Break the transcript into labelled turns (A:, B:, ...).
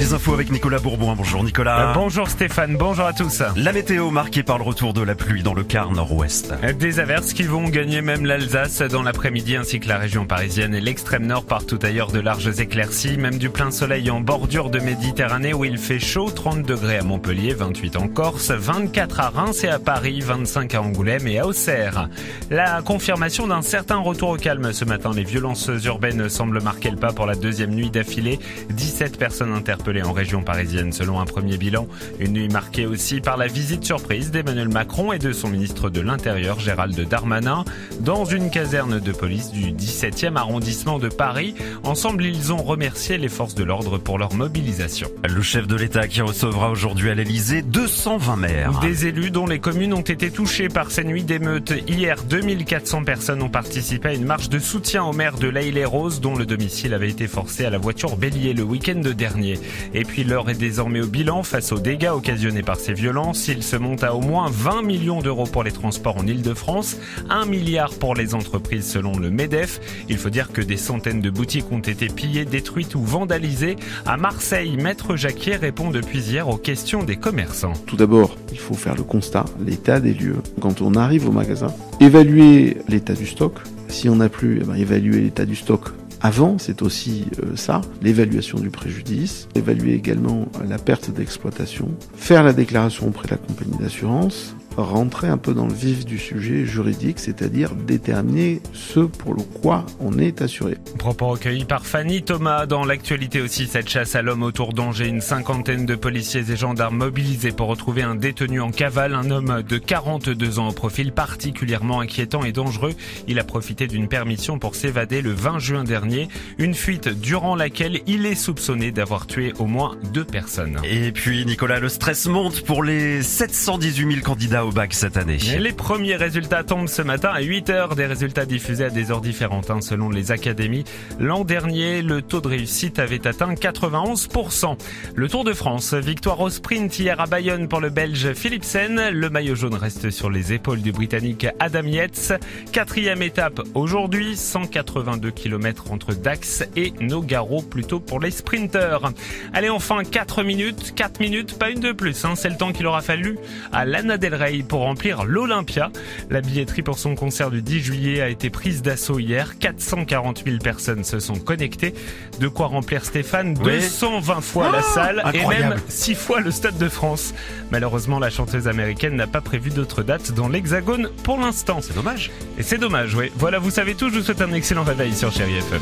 A: Les infos avec Nicolas Bourbon. Bonjour Nicolas.
B: Euh, bonjour Stéphane, bonjour à tous.
A: La météo marquée par le retour de la pluie dans le quart nord-ouest.
B: Euh, des averses qui vont gagner même l'Alsace dans l'après-midi ainsi que la région parisienne et l'extrême nord partout ailleurs de larges éclaircies, même du plein soleil en bordure de Méditerranée où il fait chaud, 30 degrés à Montpellier, 28 en Corse, 24 à Reims et à Paris, 25 à Angoulême et à Auxerre. La confirmation d'un certain retour au calme ce matin, les violences urbaines semblent marquer le pas pour la deuxième nuit d'affilée, 17 personnes interpellées en région parisienne selon un premier bilan. Une nuit marquée aussi par la visite surprise d'Emmanuel Macron et de son ministre de l'Intérieur Gérald Darmanin dans une caserne de police du 17e arrondissement de Paris. Ensemble, ils ont remercié les forces de l'ordre pour leur mobilisation.
A: Le chef de l'État qui recevra aujourd'hui à l'Elysée 220 maires.
B: Des élus dont les communes ont été touchées par ces nuits d'émeutes. Hier, 2400 personnes ont participé à une marche de soutien au maire de l'Aïle-et-Rose dont le domicile avait été forcé à la voiture bélier le week-end dernier. Et puis l'heure est désormais au bilan face aux dégâts occasionnés par ces violences. Il se monte à au moins 20 millions d'euros pour les transports en Ile-de-France, 1 milliard pour les entreprises selon le MEDEF. Il faut dire que des centaines de boutiques ont été pillées, détruites ou vandalisées. À Marseille, Maître Jacquier répond depuis hier aux questions des commerçants.
C: Tout d'abord, il faut faire le constat, l'état des lieux. Quand on arrive au magasin, évaluer l'état du stock. Si on n'a plus, eh ben, évaluer l'état du stock avant, c'est aussi euh, ça, l'évaluation du préjudice, évaluer également la perte d'exploitation, faire la déclaration auprès de la compagnie d'assurance, rentrer un peu dans le vif du sujet juridique, c'est-à-dire déterminer ce pour le quoi on est assuré.
B: Propos recueillis par Fanny Thomas. Dans l'actualité aussi, cette chasse à l'homme autour d'Angers, une cinquantaine de policiers et gendarmes mobilisés pour retrouver un détenu en cavale, un homme de 42 ans au profil particulièrement inquiétant et dangereux. Il a profité d'une permission pour s'évader le 20 juin dernier, une fuite durant laquelle il est soupçonné d'avoir tué au moins deux personnes.
A: Et puis Nicolas, le stress monte pour les 718 000 candidats au bac cette année.
B: les premiers résultats tombent ce matin à 8 heures, des résultats diffusés à des heures différentes hein, selon les académies. L'an dernier, le taux de réussite avait atteint 91%. Le Tour de France, victoire au sprint hier à Bayonne pour le Belge Philipsen. Le maillot jaune reste sur les épaules du Britannique Adam Yates. Quatrième étape aujourd'hui, 182 km entre Dax et Nogaro, plutôt pour les sprinteurs. Allez enfin 4 minutes, 4 minutes, pas une de plus. Hein. C'est le temps qu'il aura fallu à Lana Del Rey pour remplir l'Olympia. La billetterie pour son concert du 10 juillet a été prise d'assaut hier. 440 000 personnes se sont connectées. De quoi remplir Stéphane 220 fois la ah, salle et même 6 fois le Stade de France. Malheureusement, la chanteuse américaine n'a pas prévu d'autres dates dans l'Hexagone pour l'instant.
A: C'est dommage.
B: Et c'est dommage, oui. Voilà, vous savez tout. Je vous souhaite un excellent réveil sur Chéri FM.